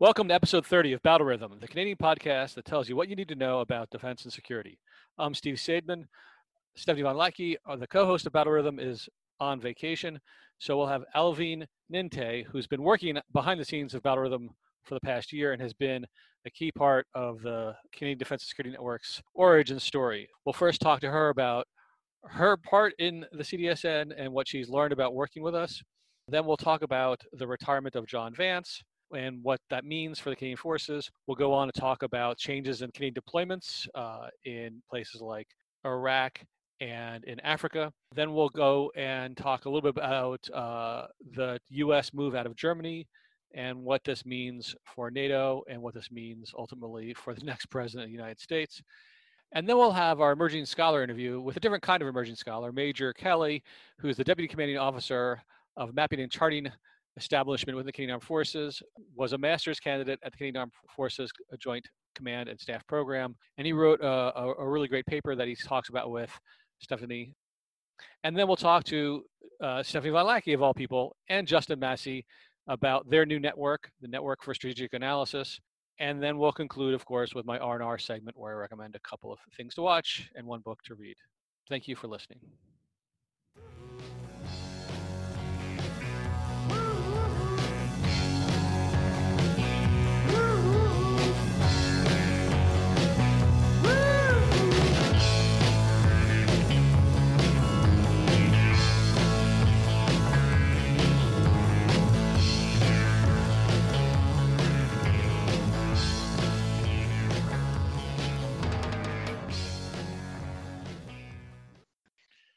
Welcome to episode 30 of Battle Rhythm, the Canadian podcast that tells you what you need to know about defense and security. I'm Steve Saideman. Stéfanie von Hlatky, uh, the co host of Battle Rhythm, is on vacation. So we'll have Alvine Nintai, who's been working behind the scenes of Battle Rhythm for the past year and has been a key part of the Canadian Defense and Security Network's origin story. We'll first talk to her about her part in the CDSN and what she's learned about working with us. Then we'll talk about the retirement of Jon Vance, and what that means for the Canadian Forces. We'll go on to talk about changes in Canadian deployments uh, in places like Iraq and in Africa. Then we'll go and talk a little bit about uh, the U.S. move out of Germany and what this means for NATO and what this means ultimately for the next president of the United States. And then we'll have our emerging scholar interview with a different kind of emerging scholar, Major Kelley, who's the Deputy Commanding Officer of Mapping and Charting establishment within the Canadian Armed Forces, was a master's candidate at the Canadian Armed Forces Joint Command and Staff Program, and he wrote a, a, a really great paper that he talks about with Stéfanie. And then we'll talk to uh, Stéfanie von Hlatky, of all people, and Justin Massie about their new network, the Network for Strategic Analysis. And then we'll conclude, of course, with my R&R segment where I recommend a couple of things to watch and one book to read. Thank you for listening.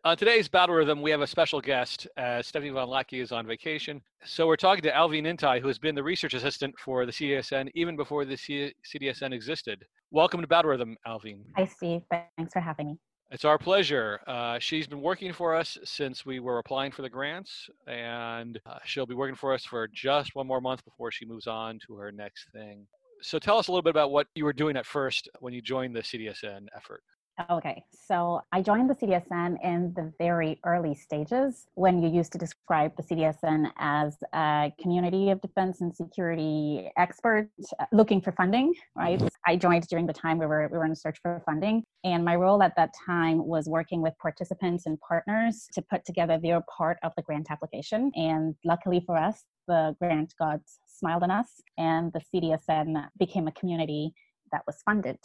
On today's Battle Rhythm, we have a special guest as Stéfanie von Hlatky is on vacation. So we're talking to Alvine Nintai, who has been the research assistant for the CDSN even before the C- CDSN existed. Welcome to Battle Rhythm, Alvine. Hi, Steve. Thanks for having me. It's our pleasure. Uh, she's been working for us since we were applying for the grants, and uh, she'll be working for us for just one more month before she moves on to her next thing. So tell us a little bit about what you were doing at first when you joined the CDSN effort. Okay, so I joined the CDSN in the very early stages when you used to describe the CDSN as a community of defense and security experts uh, looking for funding, right? I joined during the time we were, we were in search for funding. And my role at that time was working with participants and partners to put together their part of the grant application. And luckily for us, the grant gods smiled on us and the CDSN became a community that was funded.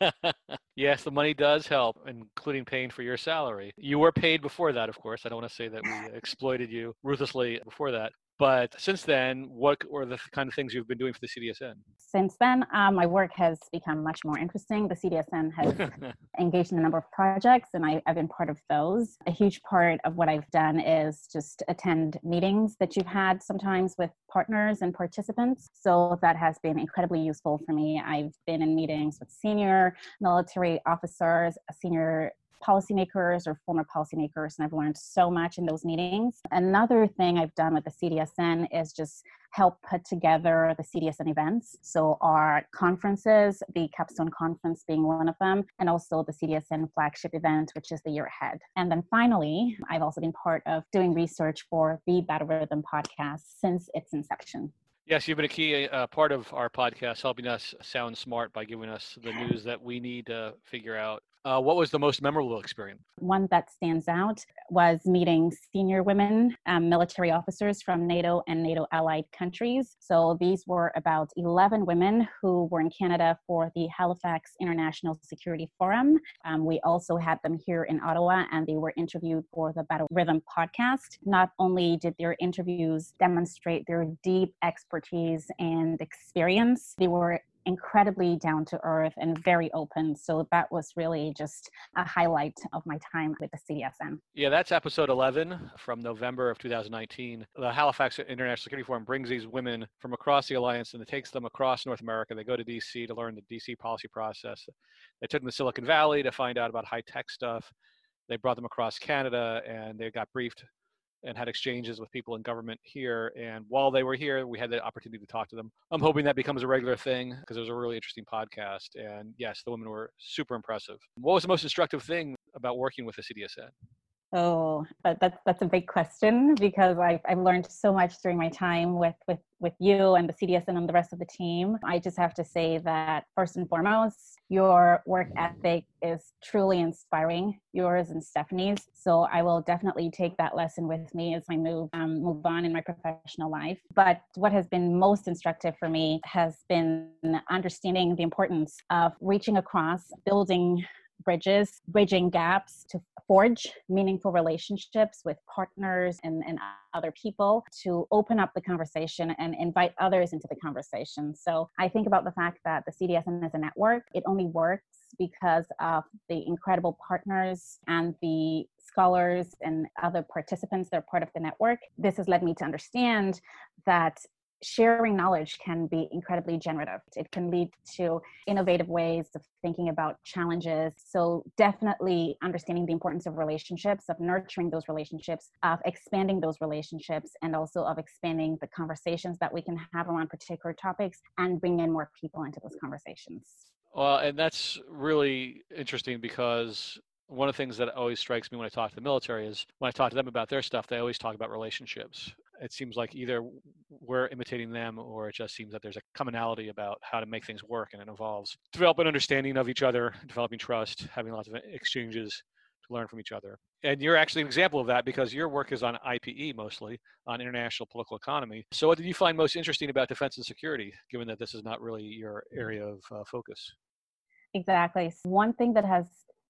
yes, the money does help, including paying for your salary. You were paid before that, of course. I don't want to say that we exploited you ruthlessly before that. But since then, what were the kind of things you've been doing for the CDSN? Since then, um, my work has become much more interesting. The CDSN has engaged in a number of projects, and I, have been part of those. A huge part of what I've done is just attend meetings that you've had sometimes with partners and participants. So that has been incredibly useful for me. I've been in meetings with senior military officers, senior policymakers or former policymakers, and I've learned so much in those meetings. Another thing I've done with the CDSN is just help put together the CDSN events. So, our conferences, the Capstone Conference being one of them, and also the CDSN flagship event, which is the year ahead. And then finally, I've also been part of doing research for the Battle Rhythm podcast since its inception. Yes, you've been a key uh, part of our podcast, helping us sound smart by giving us the news that we need to figure out uh, what was the most memorable experience? One that stands out was meeting senior women um, military officers from NATO and NATO allied countries. So these were about 11 women who were in Canada for the Halifax International Security Forum. Um, we also had them here in Ottawa and they were interviewed for the Battle Rhythm podcast. Not only did their interviews demonstrate their deep expertise and experience, they were incredibly down to earth and very open. So that was really just a highlight of my time with the CDSN. Yeah, that's episode 11 from November of 2019. The Halifax International Security Forum brings these women from across the alliance and it takes them across North America. They go to DC to learn the DC policy process. They took them to Silicon Valley to find out about high tech stuff. They brought them across Canada and they got briefed and had exchanges with people in government here. And while they were here, we had the opportunity to talk to them. I'm hoping that becomes a regular thing because it was a really interesting podcast. And yes, the women were super impressive. What was the most instructive thing about working with the CDSN? Oh, that's that's a big question because I've I've learned so much during my time with with with you and the CDSN and the rest of the team. I just have to say that first and foremost, your work ethic is truly inspiring, yours and Stéfanie's. So I will definitely take that lesson with me as I move um, move on in my professional life. But what has been most instructive for me has been understanding the importance of reaching across, building bridges, bridging gaps to forge meaningful relationships with partners and, and other people to open up the conversation and invite others into the conversation. So I think about the fact that the CDSN is a network, it only works because of the incredible partners and the scholars and other participants that are part of the network. This has led me to understand that sharing knowledge can be incredibly generative. It can lead to innovative ways of thinking about challenges. So, definitely understanding the importance of relationships, of nurturing those relationships, of expanding those relationships, and also of expanding the conversations that we can have around particular topics and bring in more people into those conversations. Well, and that's really interesting because one of the things that always strikes me when I talk to the military is when I talk to them about their stuff, they always talk about relationships it seems like either we're imitating them or it just seems that there's a commonality about how to make things work and it involves developing understanding of each other developing trust having lots of exchanges to learn from each other. And you're actually an example of that because your work is on ipe mostly on international political economy. So what did you find most interesting about defense and security given that this is not really your area of uh, focus? Exactly. One thing that has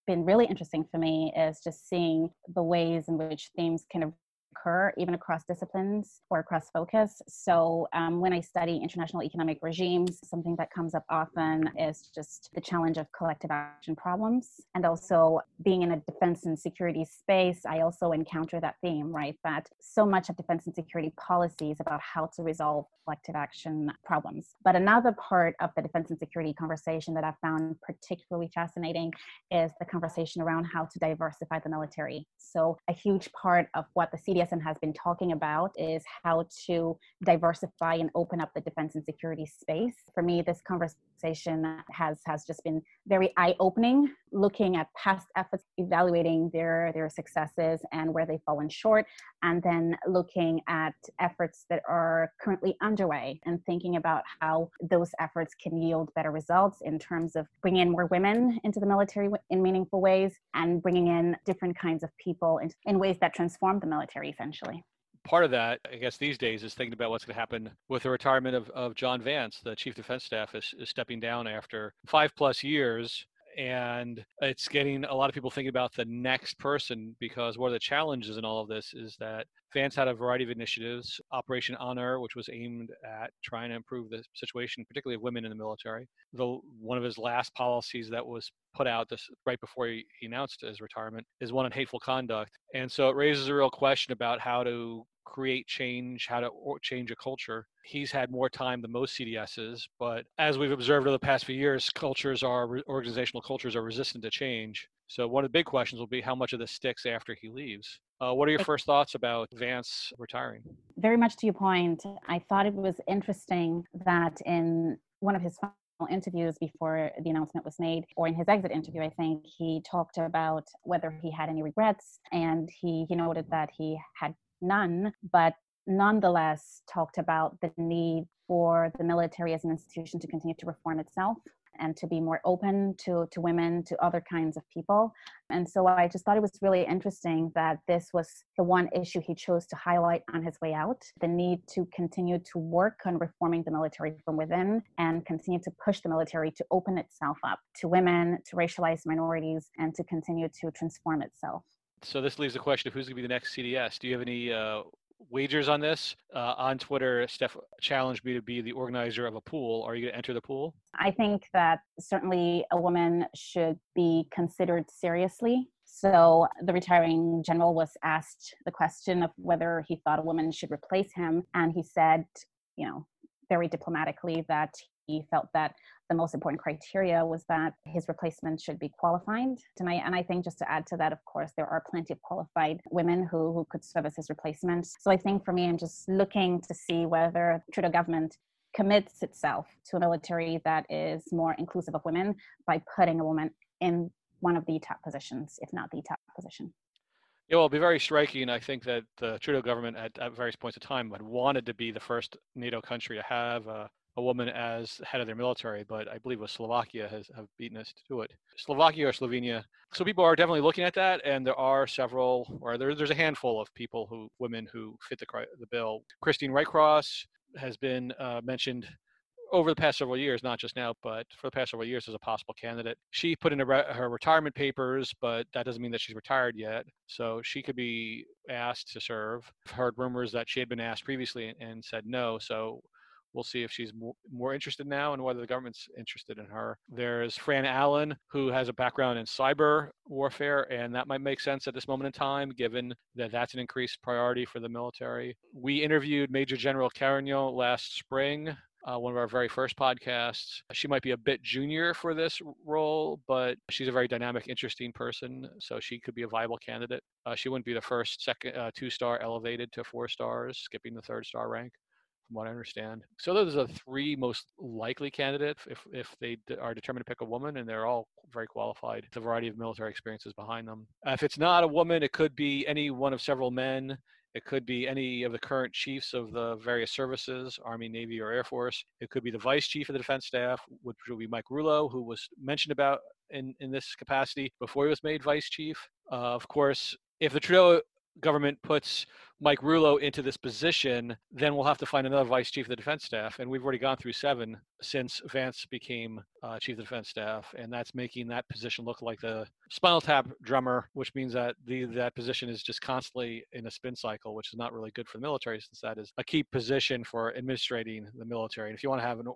been really interesting for me is just seeing the ways in which themes kind of occur even across disciplines or across focus. So um, when I study international economic regimes, something that comes up often is just the challenge of collective action problems. And also being in a defense and security space, I also encounter that theme, right? That so much of defense and security policy is about how to resolve collective action problems. But another part of the defense and security conversation that I found particularly fascinating is the conversation around how to diversify the military. So a huge part of what the CDS CDSN has been talking about is how to diversify and open up the defense and security space. For me, this conversation has has just been very eye-opening, looking at past efforts, evaluating their their successes and where they've fallen short, and then looking at efforts that are currently underway and thinking about how those efforts can yield better results in terms of bringing in more women into the military in meaningful ways and bringing in different kinds of people in, in ways that transform the military essentially part of that, I guess, these days is thinking about what's going to happen with the retirement of, of Jon Vance. The chief defense staff is, is stepping down after five plus years and it's getting a lot of people thinking about the next person because one of the challenges in all of this is that Vance had a variety of initiatives. Operation Honor, which was aimed at trying to improve the situation, particularly of women in the military. The one of his last policies that was put out this right before he, he announced his retirement is one on hateful conduct, and so it raises a real question about how to create change, how to change a culture. He's had more time than most CDSs, but as we've observed over the past few years, cultures are organizational cultures are resistant to change. So one of the big questions will be how much of this sticks after he leaves. Uh, what are your first thoughts about Vance retiring? Very much to your point, I thought it was interesting that in one of his final interviews before the announcement was made, or in his exit interview, I think he talked about whether he had any regrets, and he he noted that he had none, but nonetheless talked about the need for the military as an institution to continue to reform itself and to be more open to, to women, to other kinds of people. And so I just thought it was really interesting that this was the one issue he chose to highlight on his way out the need to continue to work on reforming the military from within and continue to push the military to open itself up to women, to racialized minorities, and to continue to transform itself. So this leaves the question of who's going to be the next CDS. Do you have any uh, wagers on this? Uh, on Twitter, Steph challenged me to be the organizer of a pool. Are you going to enter the pool? I think that certainly a woman should be considered seriously. So the retiring general was asked the question of whether he thought a woman should replace him, and he said, you know, very diplomatically that he felt that the most important criteria was that his replacement should be qualified. And I, and I think just to add to that, of course, there are plenty of qualified women who, who could serve as his replacement. So I think for me, I'm just looking to see whether Trudeau government commits itself to a military that is more inclusive of women by putting a woman in one of the top positions, if not the top position. Yeah, well, it'll be very striking. I think that the Trudeau government at, at various points of time had wanted to be the first NATO country to have a, a woman as head of their military, but I believe it was Slovakia has have beaten us to it. Slovakia or Slovenia. So people are definitely looking at that, and there are several, or there, there's a handful of people who, women who fit the the bill. Christine Whitecross has been uh, mentioned over the past several years, not just now, but for the past several years as a possible candidate. She put in re- her retirement papers, but that doesn't mean that she's retired yet. So she could be asked to serve. I've heard rumors that she had been asked previously and said no. So we'll see if she's more, interested now and whether the government's interested in her. There's Fran Allen, who has a background in cyber warfare, and that might make sense at this moment in time, given that that's an increased priority for the military. We interviewed Major General Carignan last spring uh, one of our very first podcasts. She might be a bit junior for this role, but she's a very dynamic, interesting person, so she could be a viable candidate. Uh, she wouldn't be the first second uh, two star elevated to four stars, skipping the third star rank, from what I understand. So those are the three most likely candidates if if they are determined to pick a woman, and they're all very qualified. The variety of military experiences behind them. Uh, if it's not a woman, it could be any one of several men it could be any of the current chiefs of the various services, Army, Navy, or Air Force. It could be the vice chief of the defense staff, which would be Mike Rouleau, who was mentioned about in, in this capacity before he was made vice chief. Uh, of course, if the Trudeau government puts Mike Rouleau into this position, then we'll have to find another vice chief of the defense staff. And we've already gone through seven since Vance became uh, chief of the defense staff. And that's making that position look like the spinal tap drummer, which means that the, that position is just constantly in a spin cycle, which is not really good for the military since that is a key position for administrating the military. And if you want to have an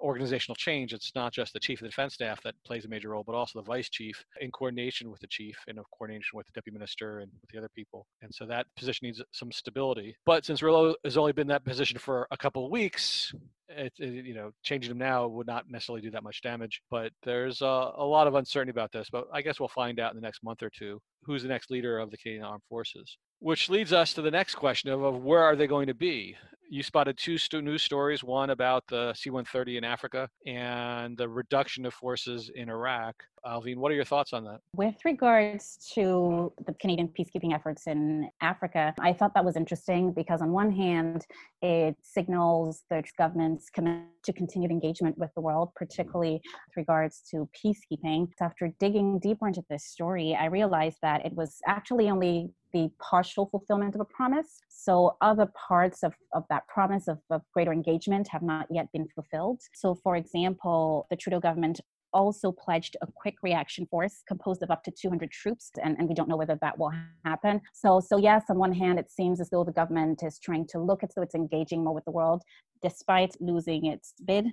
organizational change, it's not just the chief of the defense staff that plays a major role, but also the vice chief in coordination with the chief and of coordination with the deputy minister and with the other people. And so that position needs some stability. But since Rouleau has only been that position for a couple of weeks, it, it, you know, changing them now would not necessarily do that much damage. But there's a, a lot of uncertainty about this. But I guess we'll find out in the next month or two who's the next leader of the Canadian Armed Forces. Which leads us to the next question of, of where are they going to be? you spotted two st- news stories one about the C 130 in Africa and the reduction of forces in Iraq. Alvine, what are your thoughts on that? With regards to the Canadian peacekeeping efforts in Africa, I thought that was interesting because, on one hand, it signals the government's commitment to continued engagement with the world, particularly with regards to peacekeeping. After digging deeper into this story, I realized that it was actually only the partial fulfillment of a promise. So other parts of, of that promise of, of greater engagement have not yet been fulfilled. So, for example, the Trudeau government also pledged a quick reaction force composed of up to 200 troops and, and we don't know whether that will happen so so yes on one hand it seems as though the government is trying to look as though it's engaging more with the world despite losing its bid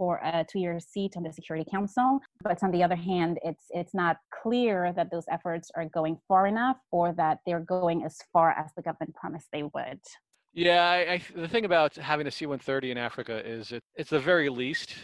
for a two-year seat on the Security Council. But on the other hand, it's it's not clear that those efforts are going far enough or that they're going as far as the government promised they would. Yeah, I, I, the thing about having a C-130 in Africa is it, it's the very least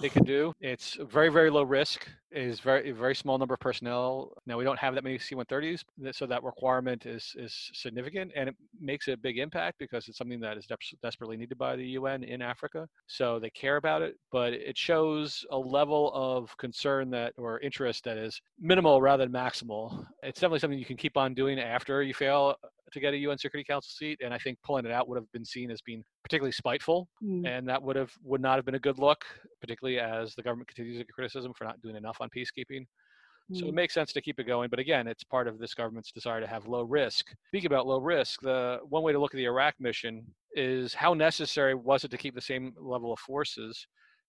they can do. It's very, very low risk. Is very, very small number of personnel. Now we don't have that many C-130s, so that requirement is is significant, and it makes a big impact because it's something that is de- desperately needed by the UN in Africa. So they care about it, but it shows a level of concern that or interest that is minimal rather than maximal. It's definitely something you can keep on doing after you fail to get a UN Security Council seat, and I think pulling it out would have been seen as being particularly spiteful, mm. and that would have would not have been a good look, particularly as the government continues to get criticism for not doing enough on peacekeeping. Mm. So it mm. makes sense to keep it going, but again, it's part of this government's desire to have low risk. Speaking about low risk, the one way to look at the Iraq mission is how necessary was it to keep the same level of forces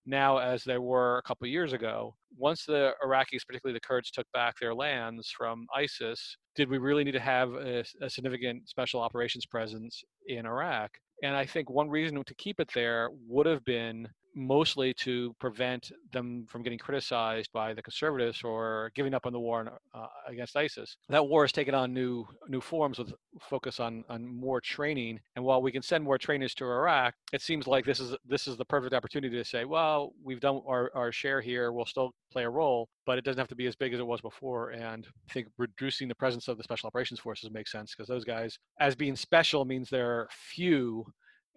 now as they were a couple years ago. Once the Iraqis, particularly the Kurds, took back their lands from ISIS, did we really need to have a, a significant special operations presence in Iraq? And I think one reason to keep it there would have been mostly to prevent them from getting criticized by the conservatives for giving up on the war uh, against ISIS. That war has taken on new new forms with focus on on more training. And while we can send more trainers to Iraq, it seems like this is this is the perfect opportunity to say, well, we've done our, our share here. We'll still play a role, but it doesn't have to be as big as it was before. And I think reducing the presence of the special operations forces makes sense because those guys, as being special, means they're few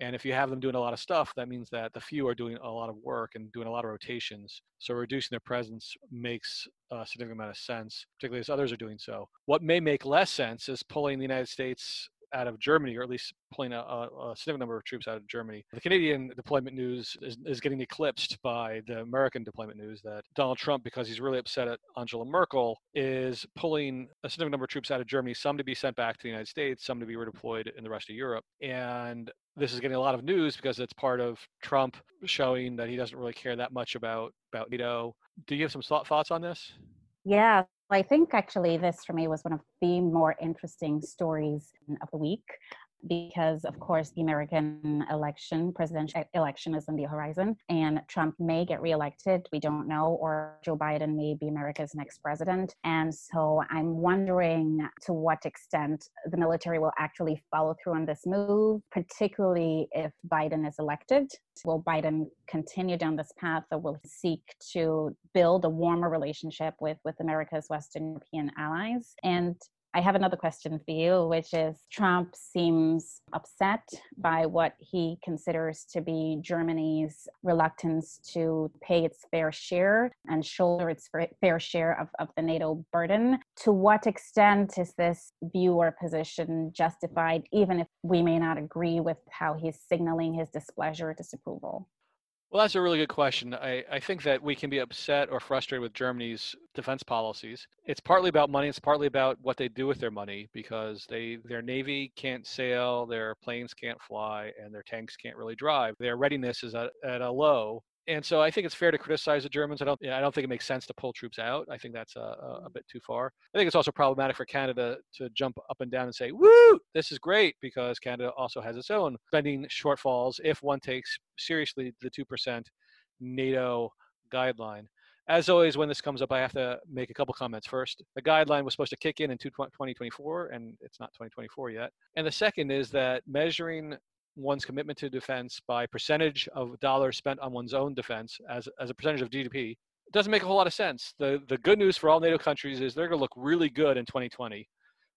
And if you have them doing a lot of stuff, that means that the few are doing a lot of work and doing a lot of rotations. So reducing their presence makes a significant amount of sense, particularly as others are doing so. What may make less sense is pulling the United States out of Germany, or at least pulling a, a, significant number of troops out of Germany. The Canadian deployment news is, is getting eclipsed by the American deployment news that Donald Trump, because he's really upset at Angela Merkel, is pulling a significant number of troops out of Germany, some to be sent back to the United States, some to be redeployed in the rest of Europe. And this is getting a lot of news because it's part of Trump showing that he doesn't really care that much about about NATO. Do you have some thoughts on this? Yeah, I think actually this for me was one of the more interesting stories of the week because, of course, the American election, presidential election, is on the horizon, and Trump may get reelected. We don't know, or Joe Biden may be America's next president. And so I'm wondering to what extent the military will actually follow through on this move, particularly if Biden is elected. Will Biden continue down this path, or will he seek to build a warmer relationship with, with America's Western European allies? And I have another question for you, which is Trump seems upset by what he considers to be Germany's reluctance to pay its fair share and shoulder its fair share of, of the NATO burden. To what extent is this view or position justified, even if we may not agree with how he's signaling his displeasure or disapproval? Well, that's a really good question. I, I think that we can be upset or frustrated with Germany's defense policies. It's partly about money. It's partly about what they do with their money because they their navy can't sail, their planes can't fly, and their tanks can't really drive. Their readiness is at, at a low, and so I think it's fair to criticize the Germans. I don't, I don't think it makes sense to pull troops out. I think that's a, a, mm. bit too far. I think it's also problematic for Canada to jump up and down and say, "Woo, this is great," because Canada also has its own spending shortfalls if one takes seriously the two percent NATO guideline. As always, when this comes up, I have to make a couple comments. First, the guideline was supposed to kick in in 2024, and it's not 2024 yet. And the second is that measuring one's commitment to defense by percentage of dollars spent on one's own defense as, as a percentage of GDP doesn't make a whole lot of sense. The, the good news for all NATO countries is they're going to look really good in 2020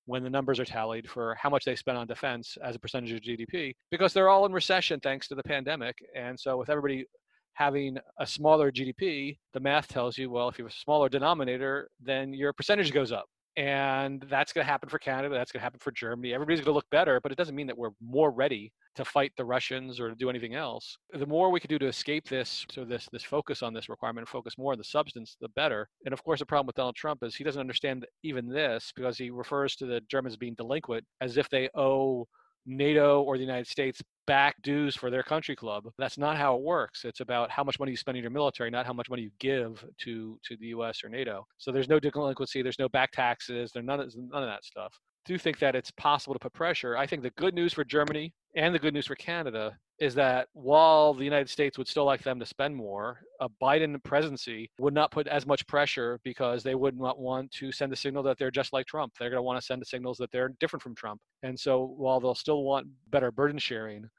when the numbers are tallied for how much they spent on defense as a percentage of GDP because they're all in recession thanks to the pandemic. And so, with everybody having a smaller GDP, the math tells you, well, if you have a smaller denominator, then your percentage goes up and that's going to happen for Canada. That's going to happen for Germany. Everybody's going to look better, but it doesn't mean that we're more ready to fight the Russians or to do anything else. The more we can do to escape this, so this this focus on this requirement, focus more on the substance, the better. And of course, the problem with Donald Trump is he doesn't understand even this because he refers to the Germans being delinquent as if they owe NATO or the United States back dues for their country club. That's not how it works. It's about how much money you spend in your military, not how much money you give to to the U.S. or NATO. So there's no delinquency, there's no back taxes, there's none of, none of that stuff. Do think that it's possible to put pressure. I think the good news for Germany and the good news for Canada is that while the United States would still like them to spend more, a Biden presidency would not put as much pressure because they would not want to send a signal that they're just like Trump. They're going to want to send the signals that they're different from Trump. And so while they'll still want better burden sharing,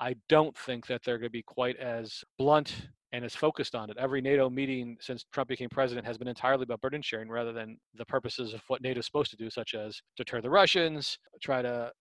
I don't think that they're going to be quite as blunt and as focused on it. Every NATO meeting since Trump became president has been entirely about burden sharing rather than the purposes of what NATO is supposed to do, such as deter the Russians, try to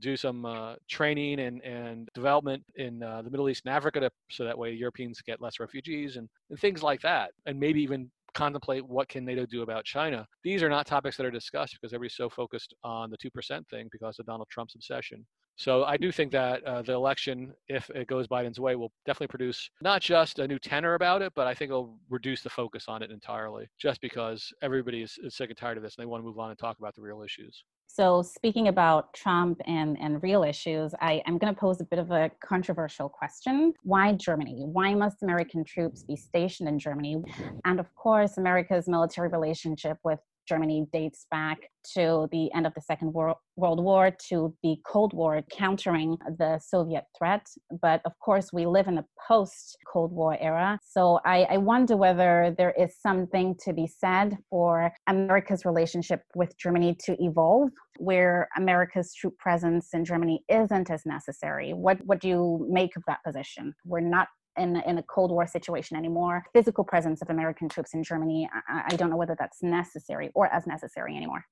do some uh, training and, and development in uh, the Middle East and Africa to, so that way Europeans get less refugees and, and things like that. And maybe even contemplate what can NATO do about China. These are not topics that are discussed because everybody's so focused on the 2% thing because of Donald Trump's obsession. So I do think that uh, the election, if it goes Biden's way, will definitely produce not just a new tenor about it, but I think it'll reduce the focus on it entirely, just because everybody is, is sick and tired of this and they want to move on and talk about the real issues. So, speaking about Trump and, and real issues, I, am going to pose a bit of a controversial question. Why Germany? Why must American troops be stationed in Germany? And of course, America's military relationship with Germany dates back to the end of the Second World War, to the Cold War, countering the Soviet threat. But of course, we live in a post Cold War era. So I, I, wonder whether there is something to be said for America's relationship with Germany to evolve, where America's troop presence in Germany isn't as necessary. What, what do you make of that position? We're not in, in a Cold War situation anymore. Physical presence of American troops in Germany, I, I don't know whether that's necessary or as necessary anymore.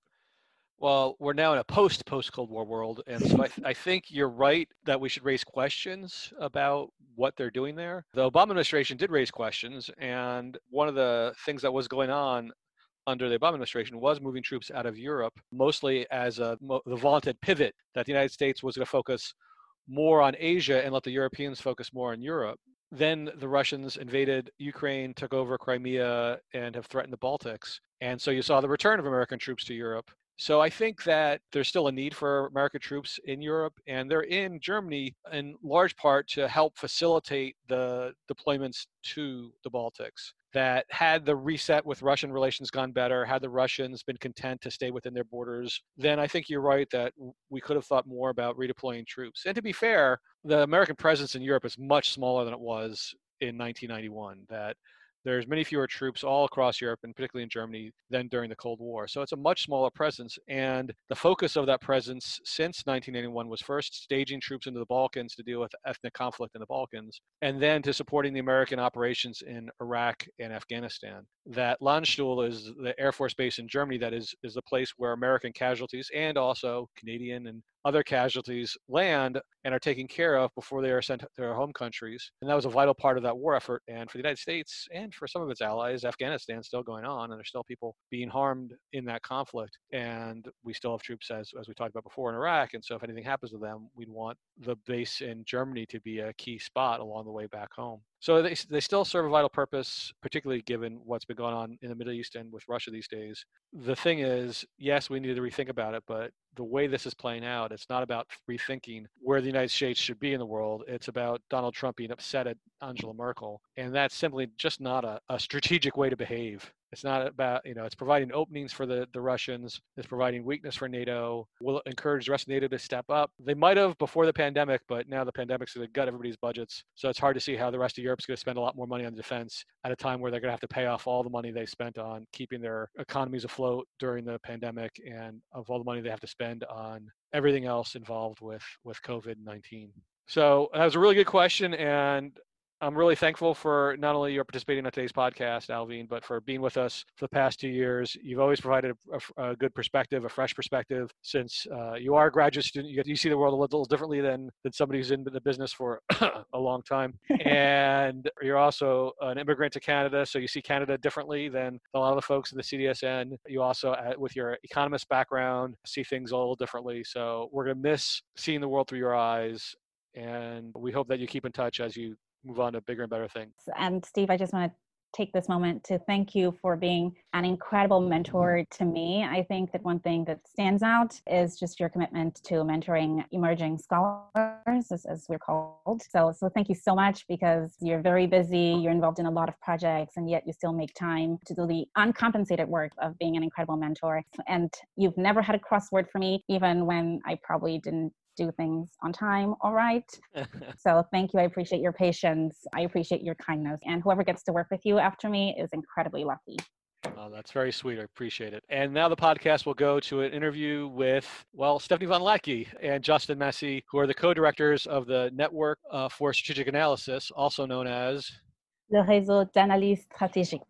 Well, we're now in a post post Cold War world, and so I, I, think you're right that we should raise questions about what they're doing there. The Obama administration did raise questions, and one of the things that was going on under the Obama administration was moving troops out of Europe, mostly as a the vaunted pivot that the United States was going to focus more on Asia and let the Europeans focus more on Europe. Then the Russians invaded Ukraine, took over Crimea, and have threatened the Baltics. And so you saw the return of American troops to Europe. So I think that there's still a need for American troops in Europe, and they're in Germany in large part to help facilitate the deployments to the Baltics. That had the reset with Russian relations gone better, had the Russians been content to stay within their borders, then I think you're right that we could have thought more about redeploying troops. And to be fair, the American presence in Europe is much smaller than it was in 1991. That there's many fewer troops all across Europe and particularly in Germany than during the Cold War. So it's a much smaller presence. And the focus of that presence since 1981 was first staging troops into the Balkans to deal with ethnic conflict in the Balkans, and then to supporting the American operations in Iraq and Afghanistan. That Landstuhl is the Air Force base in Germany that is, is the place where American casualties and also Canadian and other casualties land and are taken care of before they are sent to their home countries. And that was a vital part of that war effort. And for the United States and for some of its allies, Afghanistan still going on, and there's still people being harmed in that conflict. And we still have troops, as, as we talked about before, in Iraq. And so if anything happens to them, we'd want the base in Germany to be a key spot along the way back home. So they, they still serve a vital purpose, particularly given what's been going on in the Middle East and with Russia these days. The thing is, yes, we need to rethink about it, but the way this is playing out, it's not about rethinking where the United States should be in the world. It's about Donald Trump being upset at Angela Merkel. And that's simply just not a, a strategic way to behave. It's not about, you know, it's providing openings for the, the Russians, it's providing weakness for NATO, will encourage the rest of NATO to step up. They might have before the pandemic, but now the pandemic's going to gut everybody's budgets. So it's hard to see how the rest of Europe's going to spend a lot more money on defense at a time where they're going to have to pay off all the money they spent on keeping their economies afloat during the pandemic and of all the money they have to spend on everything else involved with, with COVID 19. So that was a really good question. And I'm really thankful for not only your participating on today's podcast, Alvine, but for being with us for the past two years. You've always provided a, a good perspective, a fresh perspective, since uh, you are a graduate student. You, you see the world a little differently than, than somebody who's in the business for a long time. and you're also an immigrant to Canada, so you see Canada differently than a lot of the folks in the CDSN. You also, uh, with your economist background, see things a little differently. So we're going to miss seeing the world through your eyes and we hope that you keep in touch as you move on to bigger and better things. And Steve, I just want to take this moment to thank you for being an incredible mentor mm-hmm. to me. I think that one thing that stands out is just your commitment to mentoring emerging scholars, as, as, we're called. So, so thank you so much because you're very busy, you're involved in a lot of projects, and yet you still make time to do the uncompensated work of being an incredible mentor. And you've never had a crossword for me, even when I probably didn't do things on time all right so thank you i appreciate your patience i appreciate your kindness and whoever gets to work with you after me is incredibly lucky Oh, that's very sweet. I appreciate it. And now the podcast will go to an interview with, well, Stéfanie von Hlatky and Justin Massie, who are the co-directors of the Network uh, for Strategic Analysis, also known as Le Réseau d'Analyse Stratégique.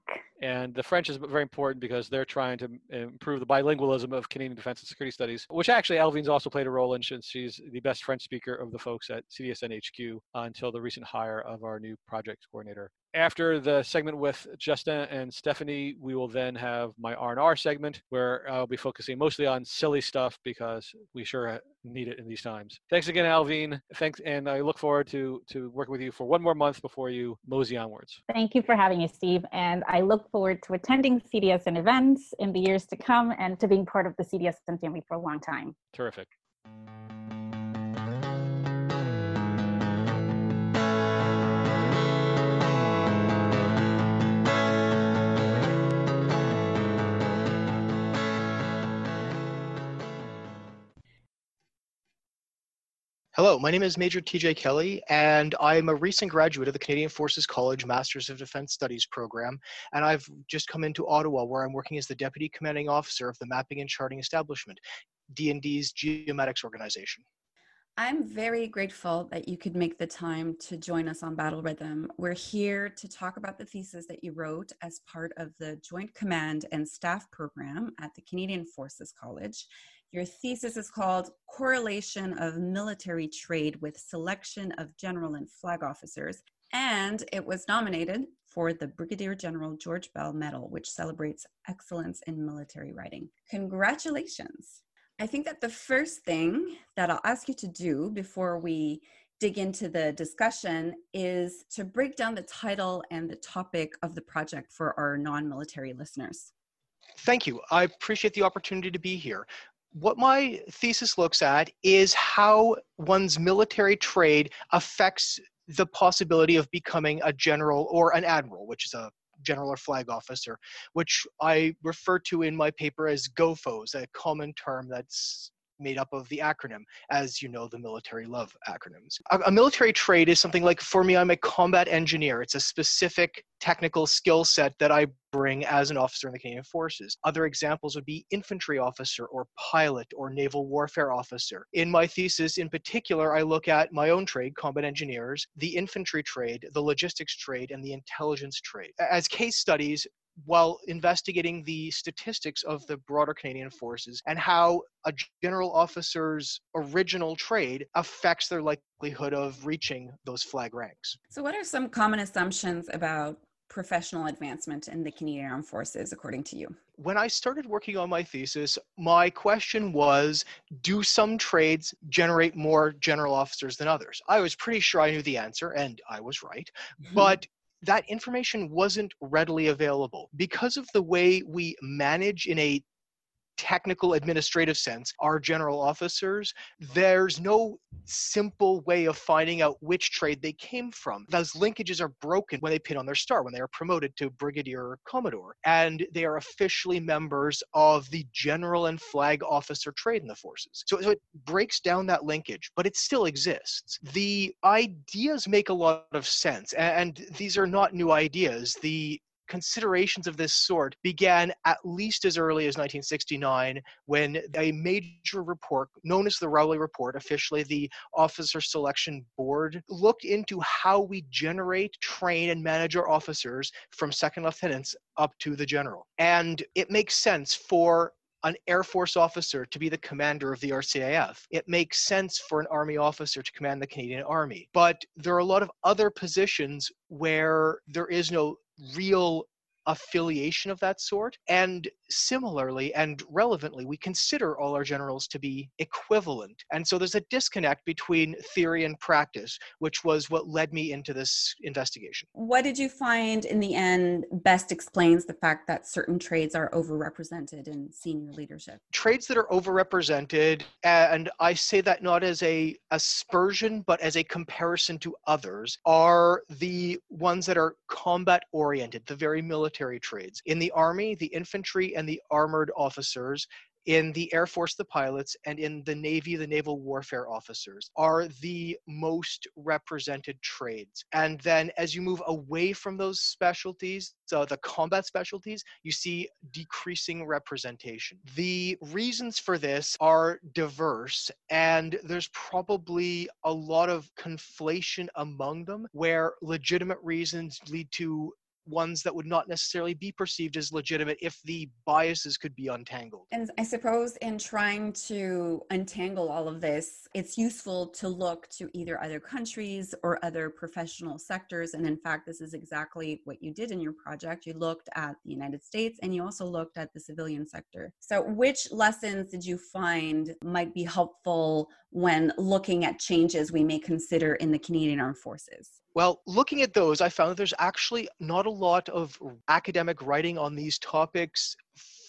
And the French is very important because they're trying to uh, improve the bilingualism of Canadian defense and security studies, which actually Alvine's also played a role in since she's the best French speaker of the folks at CDSN HQ until the recent hire of our new project coordinator after the segment with Justin and Stéfanie, we will then have my R&R segment where I'll be focusing mostly on silly stuff because we sure need it in these times. Thanks again, Alvine. Thanks, and I look forward to to working with you for one more month before you mosey onwards. Thank you for having me, Steve, and I look forward to attending CDSN events in the years to come and to being part of the CDSN family for a long time. Terrific. Hello, my name is Major TJ Kelley, and I'm a recent graduate of the Canadian Forces College Masters of Defense Studies program. And I've just come into Ottawa, where I'm working as the Deputy Commanding Officer of the Mapping and Charting Establishment, DND's geomatics organization. I'm very grateful that you could make the time to join us on Battle Rhythm. We're here to talk about the thesis that you wrote as part of the Joint Command and Staff program at the Canadian Forces College Your thesis is called Correlation of Military Trade with Selection of General and Flag Officers, and it was nominated for the Brigadier General George Bell Medal, which celebrates excellence in military writing. Congratulations. I think that the first thing that I'll ask you to do before we dig into the discussion is to break down the title and the topic of the project for our non military listeners. Thank you. I appreciate the opportunity to be here. What my thesis looks at is how one's military trade affects the possibility of becoming a general or an admiral, which is a general or flag officer, which I refer to in my paper as GOFOs, a common term that's made up of the acronym, as you know, the military love acronyms. A, a, military trade is something like, for me, I'm a combat engineer. It's a specific technical skill set that I bring as an officer in the Canadian Forces. Other examples would be infantry officer or pilot or naval warfare officer. In my thesis, in particular, I look at my own trade, combat engineers, the infantry trade, the logistics trade, and the intelligence trade. As case studies, while investigating the statistics of the broader Canadian forces and how a general officer's original trade affects their likelihood of reaching those flag ranks. So, what are some common assumptions about professional advancement in the Canadian Armed Forces, according to you? When I started working on my thesis, my question was Do some trades generate more general officers than others? I was pretty sure I knew the answer, and I was right. Mm-hmm. But that information wasn't readily available. Because of the way we manage in a technical administrative sense are general officers there's no simple way of finding out which trade they came from. Those linkages are broken when they pin on their star when they are promoted to brigadier or commodore and they are officially members of the general and flag officer trade in the forces. So, so it breaks down that linkage but it still exists. The ideas make a lot of sense and, and these are not new ideas. The considerations of this sort began at least as early as 1969 when a major report known as the Rowley Report, officially the Officer Selection Board, looked into how we generate, train, and manage our officers from second lieutenants up to the general. And it makes sense for an Air Force officer to be the commander of the RCAF. It makes sense for an Army officer to command the Canadian Army. But there are a lot of other positions where there is no real affiliation of that sort. And similarly and relevantly, we consider all our generals to be equivalent. And so there's a disconnect between theory and practice, which was what led me into this investigation. What did you find in the end best explains the fact that certain trades are overrepresented in senior leadership? Trades that are overrepresented, and I say that not as a aspersion, but as a comparison to others, are the ones that are combat oriented, the very military trades. In the Army, the infantry and the armored officers in the Air Force, the pilots, and in the Navy, the naval warfare officers are the most represented trades. And then as you move away from those specialties, so the combat specialties, you see decreasing representation. The reasons for this are diverse, and there's probably a lot of conflation among them where legitimate reasons lead to ones that would not necessarily be perceived as legitimate if the biases could be untangled. And I suppose in trying to untangle all of this, it's useful to look to either other countries or other professional sectors. And in fact, this is exactly what you did in your project. You looked at the United States and you also looked at the civilian sector. So, which lessons did you find might be helpful when looking at changes we may consider in the Canadian Armed Forces? Well, looking at those, I found that there's actually not a lot of academic writing on these topics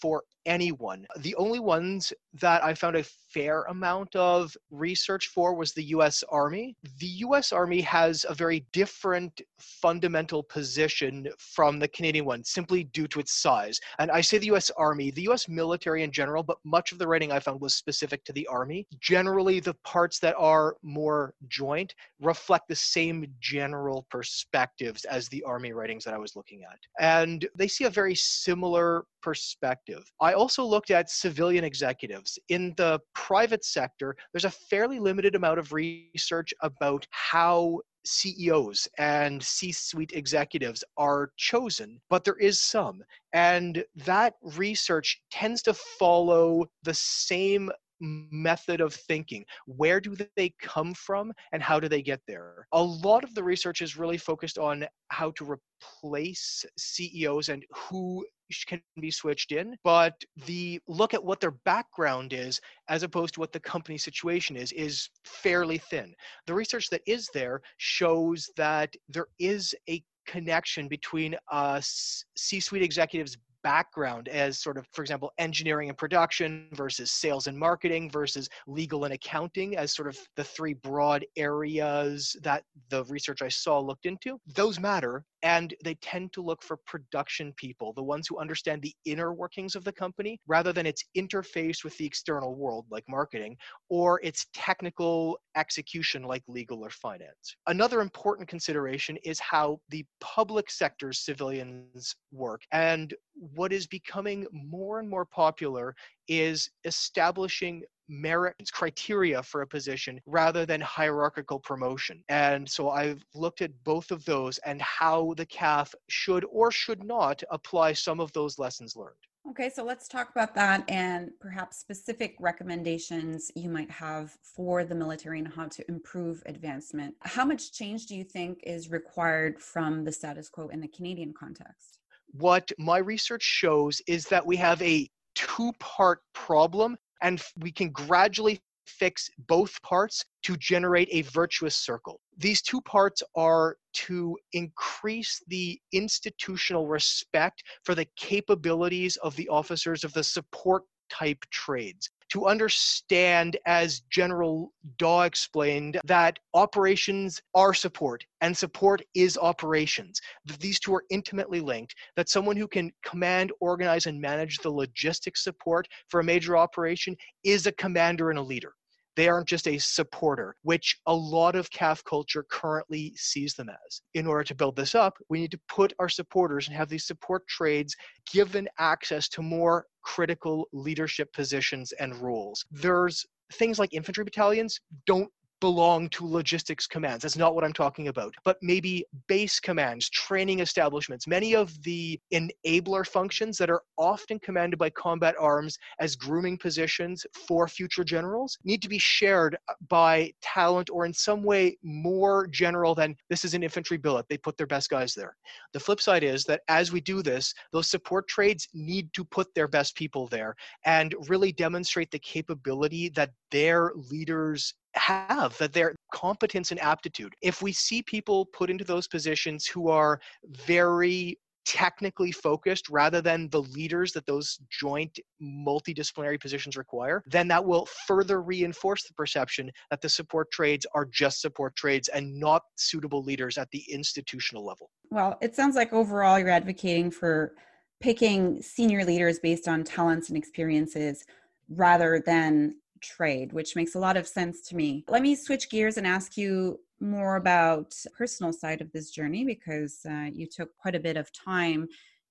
for anyone. The only ones that I found a fair amount of research for was the US Army. The US Army has a very different fundamental position from the Canadian one simply due to its size. And I say the US Army, the US military in general, but much of the writing I found was specific to the Army. Generally, the parts that are more joint reflect the same general perspectives as the Army writings that I was looking at. And they see a very similar perspective. I also looked at civilian executives. In the private sector, there's a fairly limited amount of research about how CEOs and C suite executives are chosen, but there is some. And that research tends to follow the same method of thinking. Where do they come from and how do they get there? A lot of the research is really focused on how to replace CEOs and who can be switched in, but the look at what their background is as opposed to what the company situation is is fairly thin. The research that is there shows that there is a connection between a C-suite executive's background as sort of, for example, engineering and production versus sales and marketing versus legal and accounting as sort of the three broad areas that the research I saw looked into. Those matter and they tend to look for production people, the ones who understand the inner workings of the company rather than its interface with the external world, like marketing, or its technical execution, like legal or finance. Another important consideration is how the public sector's civilians work. And what is becoming more and more popular is establishing merit criteria for a position rather than hierarchical promotion. And so I've looked at both of those and how the CAF should or should not apply some of those lessons learned. Okay, so let's talk about that and perhaps specific recommendations you might have for the military and how to improve advancement. How much change do you think is required from the status quo in the Canadian context? What my research shows is that we have a two part problem and we can gradually fix both parts to generate a virtuous circle. These two parts are to increase the institutional respect for the capabilities of the officers of the support type trades to understand, as General Daw explained, that operations are support and support is operations. that These two are intimately linked. That someone who can command, organize, and manage the logistics support for a major operation is a commander and a leader. They aren't just a supporter, which a lot of CAF culture currently sees them as. In order to build this up, we need to put our supporters and have these support trades given access to more critical leadership positions and roles. There's things like infantry battalions don't belong to logistics commands. That's not what I'm talking about. But maybe base commands, training establishments, many of the enabler functions that are often commanded by combat arms as grooming positions for future generals need to be shared uh, by talent or in some way more general than this is an infantry billet. They put their best guys there. The flip side is that as we do this, those support trades need to put their best people there and really demonstrate the capability that their leaders have that their competence and aptitude if we see people put into those positions who are very technically focused rather than the leaders that those joint multidisciplinary positions require, then that will further reinforce the perception that the support trades are just support trades and not suitable leaders at the institutional level. Well, it sounds like overall you're advocating for picking senior leaders based on talents and experiences rather than trade, which makes a lot of sense to me. Let me switch gears and ask you more about personal side of this journey because uh, you took quite a bit of time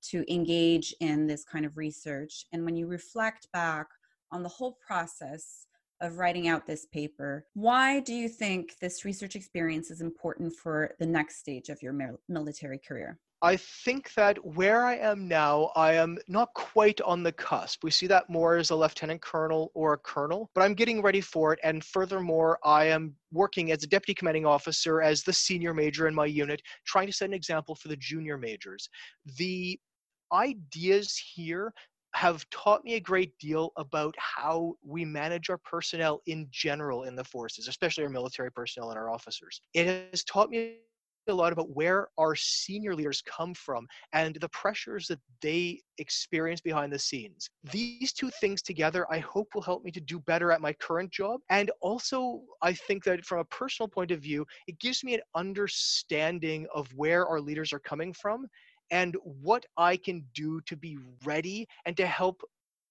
to engage in this kind of research. And when you reflect back on the whole process of writing out this paper, why do you think this research experience is important for the next stage of your military career? I think that where I am now, I am not quite on the cusp. We see that more as a lieutenant colonel or a colonel, but I'm getting ready for it. And furthermore, I am working as a deputy commanding officer as the senior major in my unit, trying to set an example for the junior majors. The ideas here have taught me a great deal about how we manage our personnel in general in the forces, especially our military personnel and our officers. It has taught me a lot about where our senior leaders come from and the pressures that they experience behind the scenes. These two things together, I hope, will help me to do better at my current job. And also, I think that from a personal point of view, it gives me an understanding of where our leaders are coming from and what I can do to be ready and to help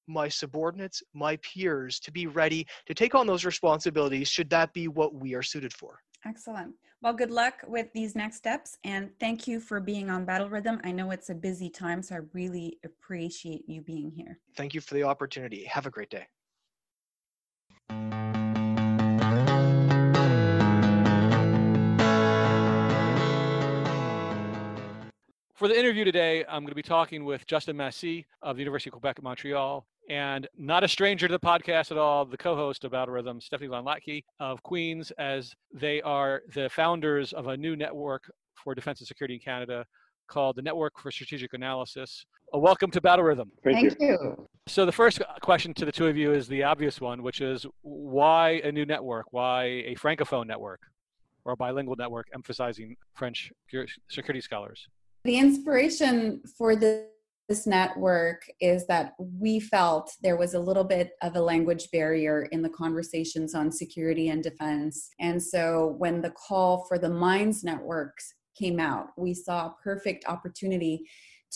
my subordinates, my peers to be ready to take on those responsibilities should that be what we are suited for. Excellent. Well, good luck with these next steps and thank you for being on Battle Rhythm. I know it's a busy time, so I really appreciate you being here. Thank you for the opportunity. Have a great day. For the interview today, I'm going to be talking with Justin Massie of the University of Quebec at Montreal, and not a stranger to the podcast at all, the co-host of Battle Rhythm, Stéfanie von Hlatky of Queens, as they are the founders of a new network for defense and security in Canada called the Network for Strategic Analysis. Uh, welcome to Battle Rhythm. Thank, Thank you. you. So the first question to the two of you is the obvious one, which is why a new network? Why a francophone network or a bilingual network emphasizing French security scholars? The inspiration for the this network is that we felt there was a little bit of a language barrier in the conversations on security and defense. And so when the call for the MINDS networks came out, we saw a perfect opportunity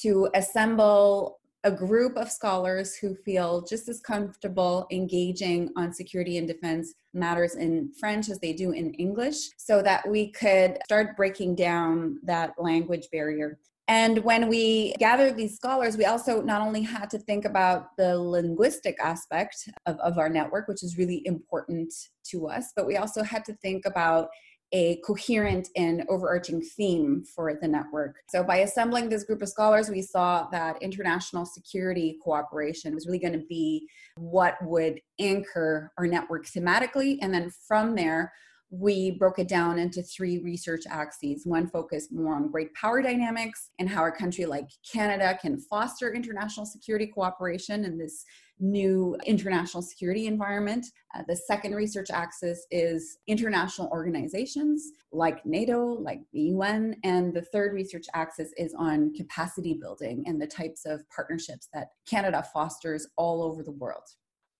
to assemble a group of scholars who feel just as comfortable engaging on security and defense matters in French as they do in English so that we could start breaking down that language barrier. And when we gathered these scholars, we also not only had to think about the linguistic aspect of, of our network, which is really important to us, but we also had to think about a coherent and overarching theme for the network. So, by assembling this group of scholars, we saw that international security cooperation was really going to be what would anchor our network thematically. And then from there, we broke it down into three research axes. One focused more on great power dynamics and how a country like Canada can foster international security cooperation in this new international security environment. Uh, the second research axis is international organizations like NATO, like the UN. And the third research axis is on capacity building and the types of partnerships that Canada fosters all over the world.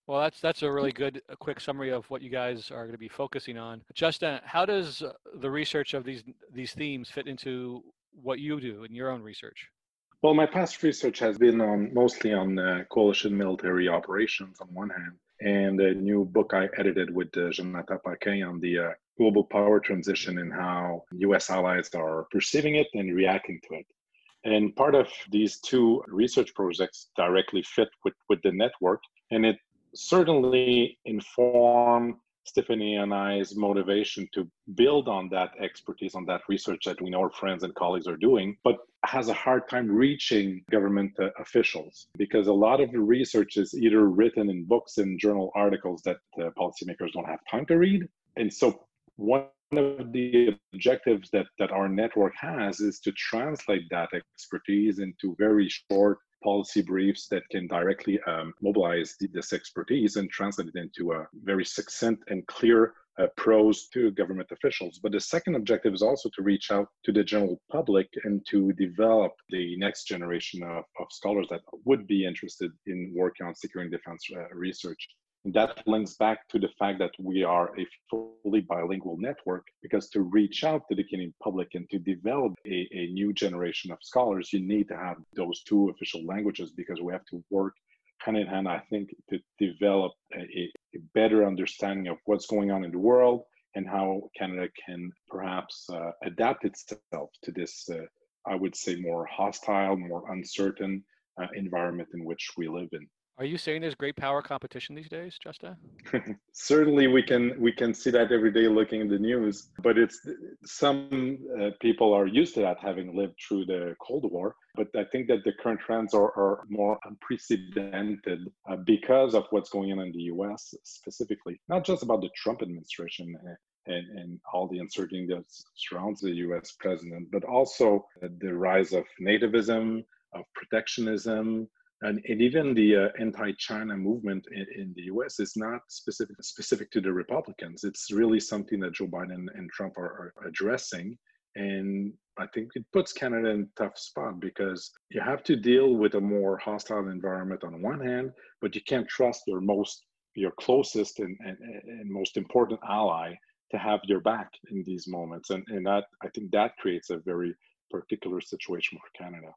Well, that's that's a really good a quick summary of what you guys are going to be focusing on. Justin, how does uh, the research of these these themes fit into what you do in your own research? Well, my past research has been on mostly on uh, coalition military operations on one hand, and a new book I edited with uh, Jonathan on the uh, global power transition and how U.S. allies are perceiving it and reacting to it. And part of these two research projects directly fit with, with the network, and it certainly inform Stéfanie and I's motivation to build on that expertise, on that research that we know our friends and colleagues are doing, but has a hard time reaching government uh, officials because a lot of the research is either written in books and journal articles that uh, policymakers don't have time to read. And so, one of the objectives that, that our network has is to translate that expertise into very short policy briefs that can directly um, mobilize this expertise and translate it into a very succinct and clear uh, prose to government officials. But the second objective is also to reach out to the general public and to develop the next generation of, of scholars that would be interested in working on security and defense uh, research. That links back to the fact that we are a fully bilingual network because to reach out to the Canadian public and to develop a, a new generation of scholars, you need to have those two official languages because we have to work hand in hand, I think, to develop a, a better understanding of what's going on in the world and how Canada can perhaps uh, adapt itself to this, uh, I would say, more hostile, more uncertain uh, environment in which we live in. Are you saying there's great power competition these days, Justin? Certainly, we can we can see that every day looking at the news. But it's some uh, people are used to that, having lived through the Cold War. But I think that the current trends are, are more unprecedented uh, because of what's going on in the U.S. specifically, not just about the Trump administration. Uh, and, and, all the uncertainty that surrounds the US president, but also the rise of nativism, of protectionism, and, and even the uh, anti-China movement in, in, the U.S. is not specific specific to the Republicans. It's really something that Joe Biden and Trump are, are addressing, and I think it puts Canada in a tough spot because you have to deal with a more hostile environment on one hand, but you can't trust your most your closest and, and, and most important ally to have your back in these moments, and and that I think that creates a very particular situation for Canada.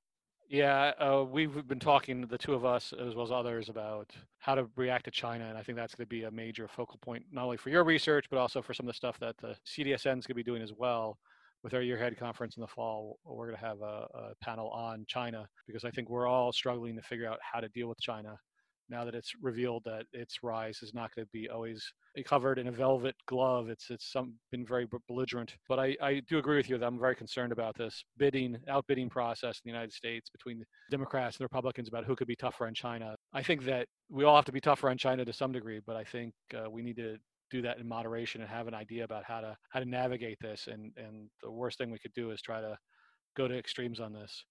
Yeah, uh, we've been talking, the two of us, as well as others, about how to react to China. And I think that's going to be a major focal point, not only for your research, but also for some of the stuff that the CDSN is going to be doing as well. With our Year Ahead conference in the fall, we're going to have a, a panel on China because I think we're all struggling to figure out how to deal with China now that it's revealed that its rise is not going to be always covered in a velvet glove. It's it's some, been very belligerent. But I, I do agree with you that I'm very concerned about this bidding, outbidding process in the United States between the Democrats and the Republicans about who could be tougher on China. I think that we all have to be tougher on China to some degree, but I think uh, we need to do that in moderation and have an idea about how to how to navigate this. And and the worst thing we could do is try to go to extremes on this.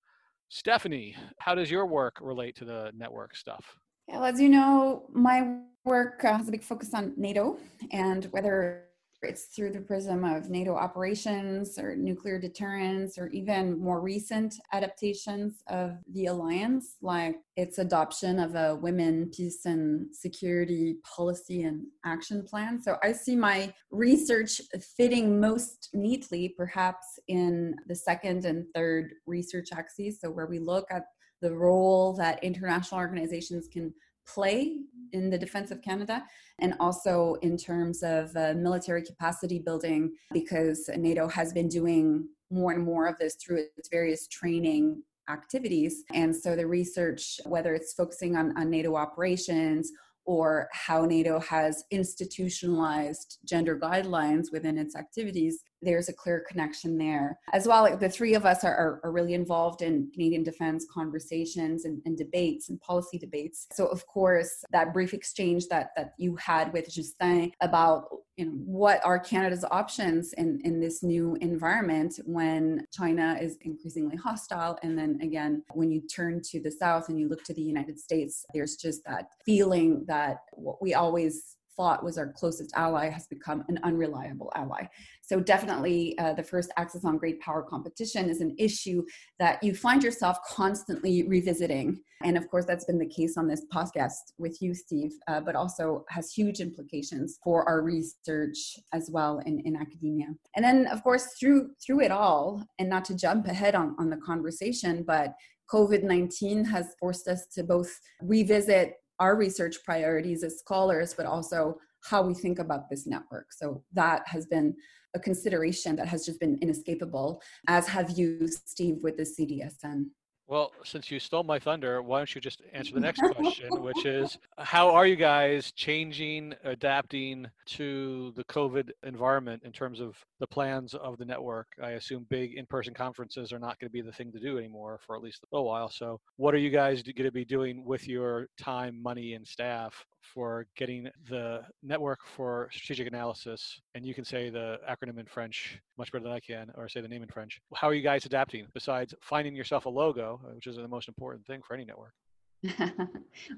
Stéfanie, how does your work relate to the network stuff? Well, as you know, my work has a big focus on NATO and whether it's through the prism of NATO operations or nuclear deterrence or even more recent adaptations of the alliance, like its adoption of a women, peace, and security policy and action plan. So I see my research fitting most neatly, perhaps, in the second and third research axes. So where we look at the role that international organizations can play in the defense of Canada, and also in terms of uh, military capacity building, because NATO has been doing more and more of this through its various training activities. And so the research, whether it's focusing on, on NATO operations or how NATO has institutionalized gender guidelines within its activities, there's a clear connection there. As well, like the three of us are, are, are, really involved in Canadian defense conversations and, and, debates and policy debates. So, of course, that brief exchange that, that you had with Justin about you know, what are Canada's options in, in this new environment when China is increasingly hostile. And then again, when you turn to the South and you look to the United States, there's just that feeling that what we always thought was our closest ally has become an unreliable ally. So, definitely, uh, the first Axis on Great Power competition is an issue that you find yourself constantly revisiting. And of course, that's been the case on this podcast with you, Steve, uh, but also has huge implications for our research as well in, in academia. And then, of course, through through it all, and not to jump ahead on, on the conversation, but COVID 19 has forced us to both revisit our research priorities as scholars, but also how we think about this network. So that has been a consideration that has just been inescapable, as have you, Steve, with the CDSN. Well, since you stole my thunder, why don't you just answer the next question, which is how are you guys changing, adapting to the COVID environment in terms of the plans of the network? I assume big in person conferences are not going to be the thing to do anymore for at least a little while. So, what are you guys going to be doing with your time, money, and staff for getting the network for strategic analysis, and you can say the acronym in French much better than I can, or say the name in French. How are you guys adapting besides finding yourself a logo, which is the most important thing for any network? well,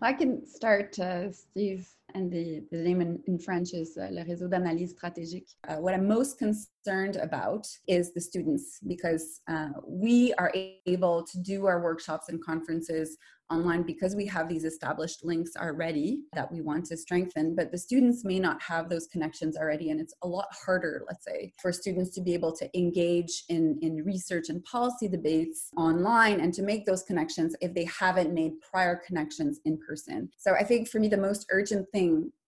I can start, uh, Steve, and the, the name in, in French is uh, Le Réseau d'Analyse Stratégique. Uh, what I'm most concerned about is the students because uh, we are able to do our workshops and conferences online because we have these established links already that we want to strengthen, but the students may not have those connections already. And it's a lot harder, let's say, for students to be able to engage in, in research and policy debates online and to make those connections if they haven't made prior connections in person. So I think for me, the most urgent thing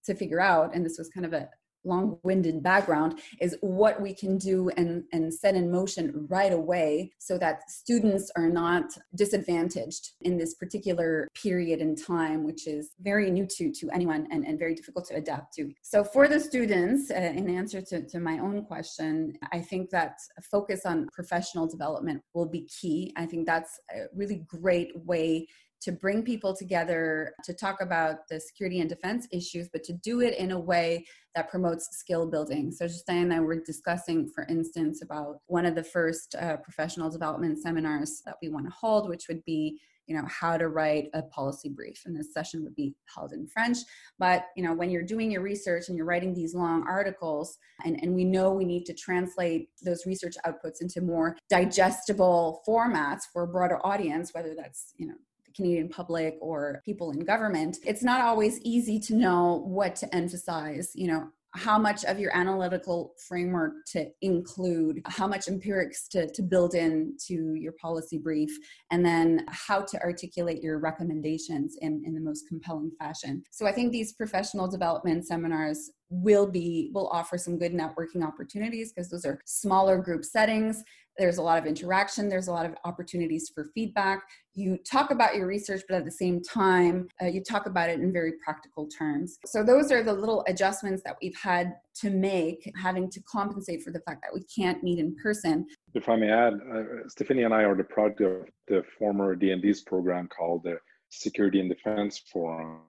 to figure out, and this was kind of a, long-winded background is what we can do and, and set in motion right away so that students are not disadvantaged in this particular period in time which is very new to, to anyone and, and very difficult to adapt to. So for the students uh, in answer to, to my own question i think that focus on professional development will be key. I think that's a really great way to bring people together to talk about the security and defense issues, but to do it in a way that promotes skill building. So, Justin and I were discussing, for instance, about one of the first uh, professional development seminars that we want to hold, which would be you know how to write a policy brief and this session would be held in french but you know when you're doing your research and you're writing these long articles and, and we know we need to translate those research outputs into more digestible formats for a broader audience whether that's you know Canadian public or people in government, it's not always easy to know what to emphasize. You know, how much of your analytical framework to include, how much empirics to, to build in to your policy brief, and then how to articulate your recommendations in, in the most compelling fashion. So I think these professional development seminars will be will offer some good networking opportunities because those are smaller group settings there's a lot of interaction there's a lot of opportunities for feedback. You talk about your research but at the same time uh, you talk about it in very practical terms. So those are the little adjustments that we've had to make having to compensate for the fact that we can't meet in person. If i may add uh, Stéfanie and i are the product of the former DND's program called the Security and Defense Forum.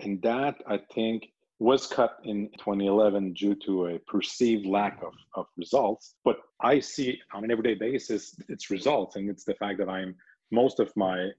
And that, I think, was cut in 2011 due to a perceived lack of, of results. But I see on an everyday basis its results, and it's the fact that I'm most of my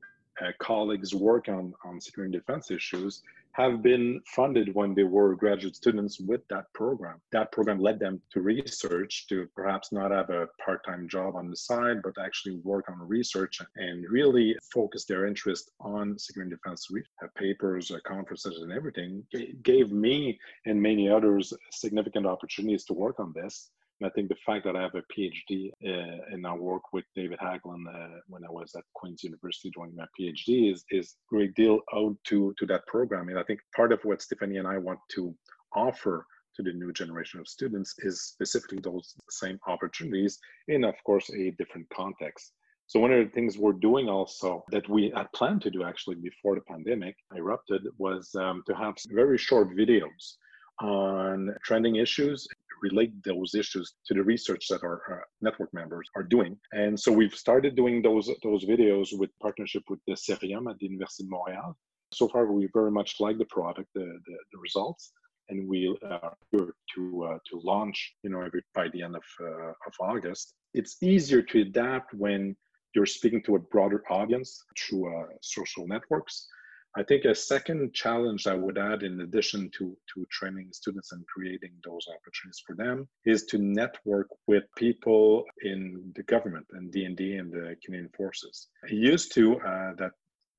uh, colleagues work on, on security and defense issues have been funded when they were graduate students with that program. That program led them to research, to perhaps not have a part time job on the side, but actually work on research and really focus their interest on security and defense papers, uh, conferences, and everything. It gave me and many others significant opportunities to work on this. And I think the fact that I have a PhD uh, and I work with David Haglund uh, when I was at Queen's University doing my PhD is is great deal owed to to that program. And I think part of what Stéfanie and I want to offer to the new generation of students is specifically those same opportunities in, of course, a different context. So one of the things we're doing also that we had planned to do actually before the pandemic erupted was um, to have very short videos on trending issues relate those issues to the research that our uh, network members are doing. And so we've started doing those those videos with partnership with the CERIUM at the University of Montreal. So far, we very much like the product, the, the, the results, and we are here to uh, to launch, you know, every, by the end of uh, of August. It's easier to adapt when you're speaking to a broader audience through uh, social networks I think a second challenge I would add, in addition to, to training students and creating those opportunities for them, is to network with people in the government and and the Canadian Forces. I used to uh, that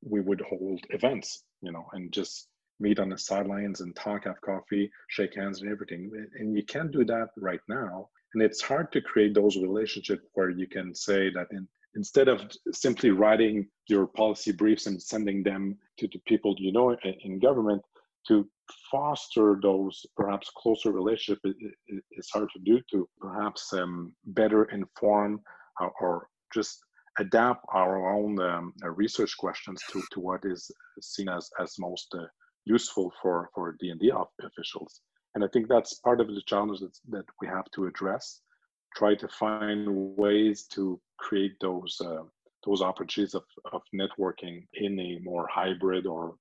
we would hold events, you know, and just meet on the sidelines and talk, have coffee, shake hands, and everything. And you can't do that right now. And it's hard to create those relationships where you can say that in instead of simply writing your policy briefs and sending them to the people you know in government to foster those perhaps closer relationship it's hard to do to perhaps um, better inform uh, or just adapt our own um, uh, research questions to, to what is seen as, as most uh, useful for, for DND officials. And I think that's part of the challenge that, that we have to address try to find ways to create those uh, those opportunities of, of networking in a more hybrid or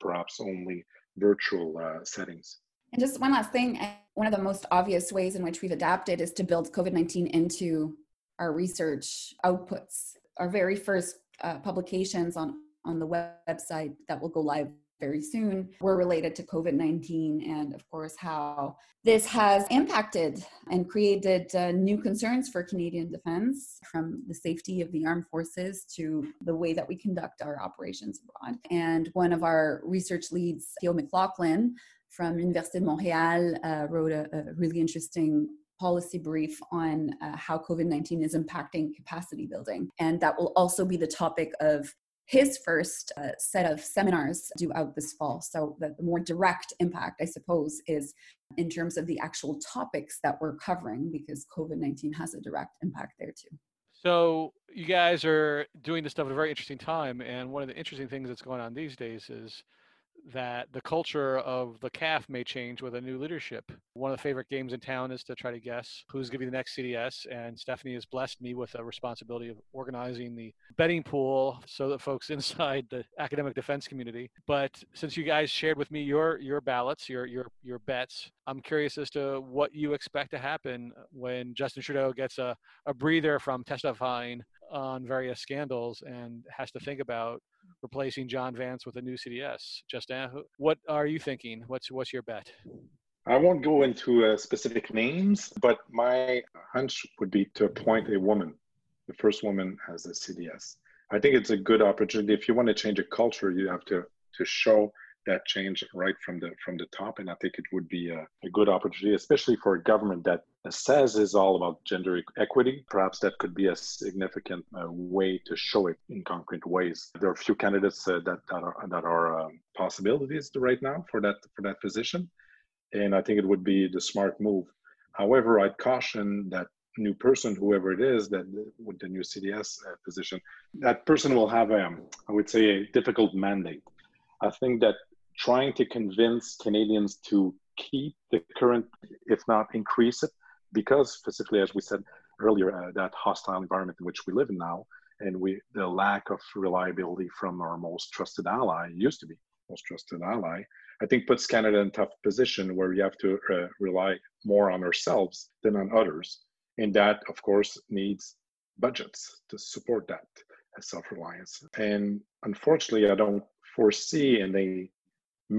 perhaps only virtual uh, settings. And just one last thing, one of the most obvious ways in which we've adapted is to build COVID 19 into our research outputs. Our very first uh, publications on, on the website that will go live very soon were related to COVID 19 and, of course, how this has impacted and created uh, new concerns for Canadian defense from the safety of the armed forces to the way that we conduct our operations abroad. And one of our research leads, Theo McLauchlin from Université de Montréal, uh, wrote a, a really interesting policy brief on uh, how COVID 19 is impacting capacity building. And that will also be the topic of his first uh, set of seminars due out this fall. So the, the, more direct impact, I suppose, is in terms of the actual topics that we're covering, because COVID 19 has a direct impact there too. So you guys are doing this stuff at a very interesting time, and one of the interesting things that's going on these days is that the culture of the CAF may change with a new leadership. One of the favorite games in town is to try to guess who's going to be the next CDS, and Stéfanie has blessed me with a responsibility of organizing the betting pool so that folks inside the academic defense community. But since you guys shared with me your your ballots, your your your bets, I'm curious as to what you expect to happen when Justin Trudeau gets a, a breather from testifying on various scandals and has to think about replacing Jon Vance with a new CDS. Justin, what are you thinking? What's what's your bet? I won't go into uh, specific names, but my hunch would be to appoint a woman, the first woman as a CDS. I think it's a good opportunity. If you want to change a culture, you have to to show that change right from the from the top and i think it would be a, a, good opportunity especially for a government that says is all about gender equity. Perhaps that could be a significant uh, way to show it in concrete ways. There are a few candidates uh, that, that are that are um, possibilities right now for that for that position and i think it would be the smart move. However i'd caution that new person whoever it is that with the new cds uh, position that person will have um, i would say a difficult mandate. I think that trying to convince Canadians to keep the current, if not increase it, because specifically, as we said earlier, uh, that hostile environment in which we live in now, and we the lack of reliability from our most trusted ally used to be most trusted ally i think puts canada in a tough position where we have to uh, rely more on ourselves than on others. And that of course needs budgets to support that self-reliance. And unfortunately i don't foresee in a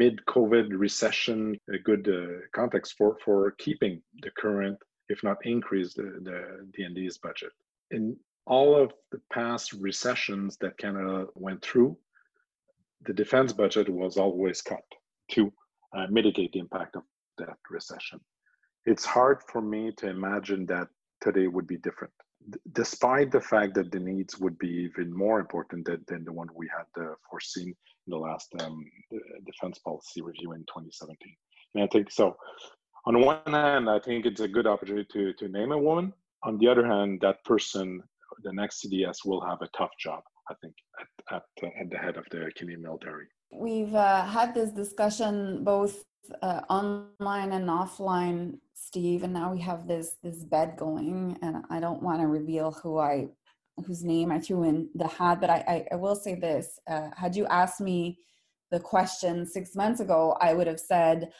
mid-covid recession a good uh, context for for keeping the current if not increase the, the DND's budget in all of the past recessions that Canada went through, the defense budget was always cut to uh, mitigate the impact of that recession. It's hard for me to imagine that today would be different, despite the fact that the needs would be even more important than, than the one we had uh, foreseen the last um, defense policy review in 2017. And I think so. On one hand, I think it's a good opportunity to, to name a woman. On the other hand, that person the next CDS will have a tough job, I think, at, at, at the head of the Canadian military. We've uh, had this discussion both uh, online and offline, Steve, and now we have this this bed going, and I don't want to reveal who I whose name I threw in the hat, but I, I, I will say this: uh, had you asked me the question six months ago, I would have said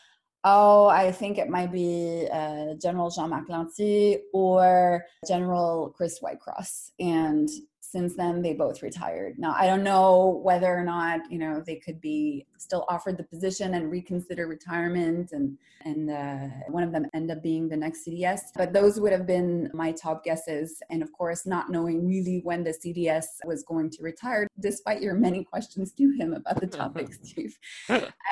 oh, I think it might be uh, General Jean-Marc Lanthier or General Chris Whitecross. And since then they both retired. Now i don't know whether or not you know they could be still offered the position and reconsider retirement and and uh, one of them end up being the next cds but those would have been my top guesses. And of course not knowing really when the cds was going to retire despite your many questions to him about the topic steve.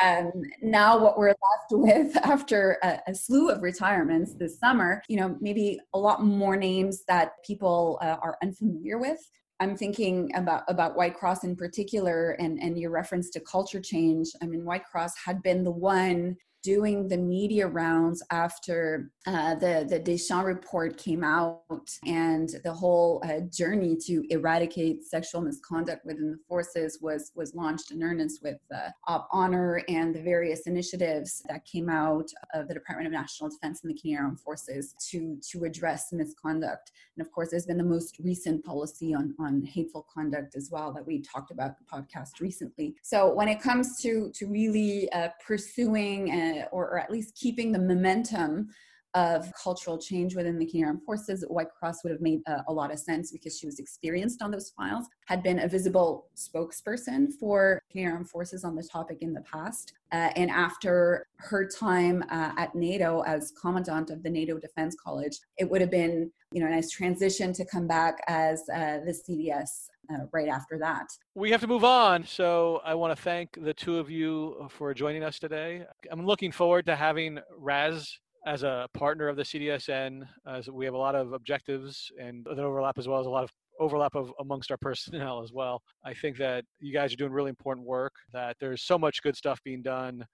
And now what we're left with after a, a, slew of retirements this summer you know maybe a lot more names that people uh, are unfamiliar with I'm thinking about about Whitecross in particular, and and your reference to culture change. I mean, Whitecross had been the one doing the media rounds after uh, the the Deschamps report came out and the whole uh, journey to eradicate sexual misconduct within the forces was was launched in earnest with uh, Op Honor and the various initiatives that came out of the Department of National Defense and the Canadian Armed Forces to to address misconduct. And of course, there's been the most recent policy on on hateful conduct as well that we talked about the podcast recently. So when it comes to to really uh, pursuing and or, or at least keeping the momentum of cultural change within the Canadian Armed Forces, Whitecross would have made a, lot of sense because she was experienced on those files, had been a visible spokesperson for Canadian Armed Forces on the topic in the past. Uh, and after her time uh, at NATO as commandant of the NATO Defense College, it would have been you know a nice transition to come back as uh, the CDS uh, right after that. We have to move on. So I want to thank the two of you for joining us today. I'm looking forward to having RAS as a partner of the CDSN, as we have a lot of objectives and that overlap as well as a lot of overlap of amongst our personnel as well. I think that you guys are doing really important work, that there's so much good stuff being done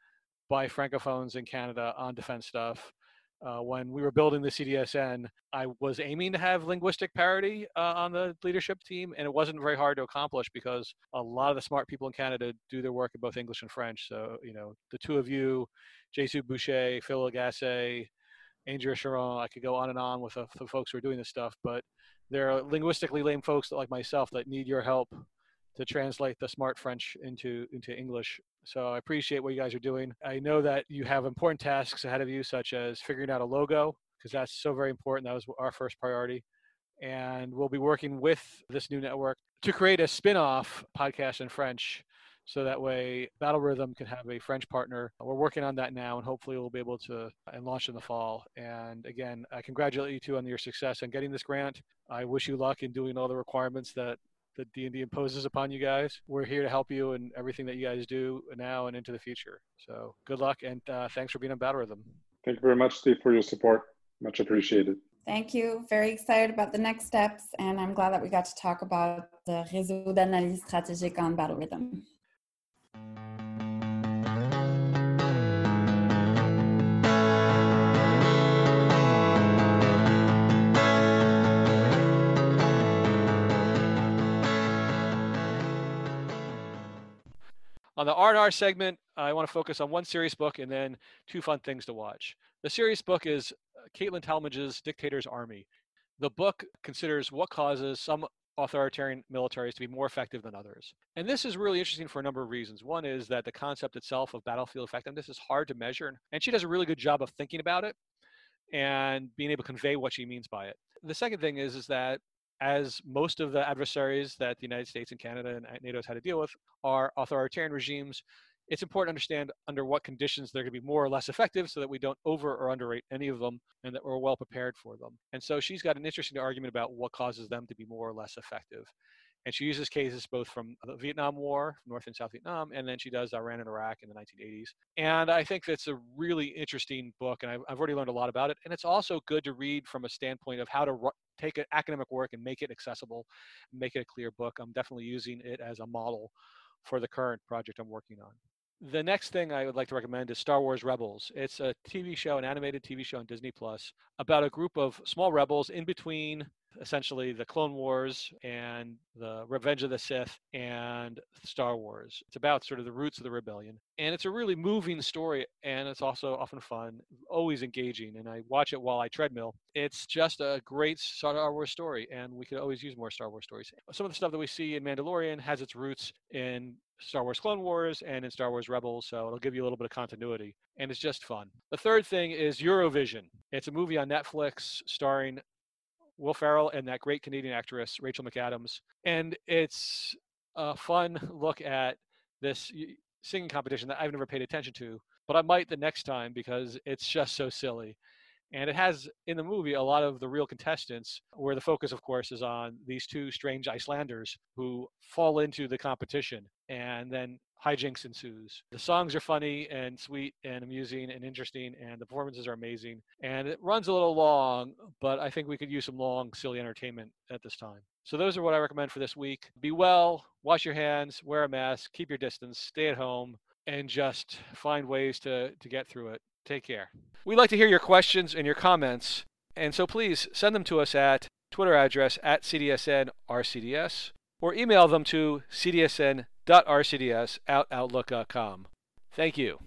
by francophones in Canada on defense stuff uh, when we were building the CDSN, I was aiming to have linguistic parity uh, on the leadership team, and it wasn't very hard to accomplish because a lot of the smart people in Canada do their work in both English and French. So, you know, the two of you, JC Boucher, Phil Lagassé, Andrea Charron, I could go on and on with the, the folks who are doing this stuff, but there are linguistically lame folks like myself that need your help to translate the smart French into into English. So I appreciate what you guys are doing. I know that you have important tasks ahead of you, such as figuring out a logo, because that's so very important. That was our first priority. And we'll be working with this new network to create a spin-off podcast in French so that way battle rhythm can have a french partner we're working on that now and hopefully we'll be able to and launch in the fall and again i congratulate you two on your success in getting this grant i wish you luck in doing all the requirements that that DND imposes upon you guys. We're here to help you in everything that you guys do now and into the future. So good luck and uh, thanks for being on Battle Rhythm. Thank you very much, Steve, for your support. Much appreciated. Thank you. Very excited about the next steps, and I'm glad that we got to talk about the réseau d'analyse stratégique on Battle Rhythm. On the R&R segment, I want to focus on one serious book and then two fun things to watch. The serious book is uh, Caitlin Talmadge's Dictator's Army. The book considers what causes some authoritarian militaries to be more effective than others. And this is really interesting for a number of reasons. One is that the concept itself of battlefield effectiveness is hard to measure, and she does a really good job of thinking about it and being able to convey what she means by it. The second thing is, is that as most of the adversaries that the United States and Canada and uh, NATO has had to deal with are authoritarian regimes, it's important to understand under what conditions they're going to be more or less effective so that we don't over or underrate any of them and that we're well prepared for them. And so she's got an interesting argument about what causes them to be more or less effective. And she uses cases both from the Vietnam War, North and South Vietnam, and then she does Iran and Iraq in the 1980s. And I think that's a really interesting book, and I've, already learned a lot about it. And it's also good to read from a standpoint of how to take an academic work and make it accessible, make it a clear book. I'm definitely using it as a model for the current project I'm working on. The next thing I would like to recommend is Star Wars Rebels. It's a TV show, an animated TV show on Disney Plus about a group of small rebels in between essentially the Clone Wars and the Revenge of the Sith and Star Wars. It's about sort of the roots of the rebellion. And it's a really moving story and it's also often fun, always engaging. And I watch it while I treadmill. It's just a great Star Wars story and we could always use more Star Wars stories. Some of the stuff that we see in Mandalorian has its roots in Star Wars Clone Wars and in Star Wars Rebels, so it'll give you a little bit of continuity. And it's just fun. The third thing is Eurovision. It's a movie on Netflix starring Will Ferrell and that great Canadian actress Rachel McAdams, and it's a fun look at this singing competition that I've never paid attention to, but I might the next time because it's just so silly. And it has in the movie a lot of the real contestants, where the focus, of course, is on these two strange Icelanders who fall into the competition. And then hijinks ensues. The songs are funny and sweet and amusing and interesting, and the performances are amazing. And it runs a little long, but I think we could use some long, silly entertainment at this time. So those are what I recommend for this week. Be well, wash your hands, wear a mask, keep your distance, stay at home, and just find ways to, to get through it. Take care. We'd like to hear your questions and your comments, and so please send them to us at Twitter address at CDSNRCDS or email them to cdsn.rcds at outlook.com. Thank you.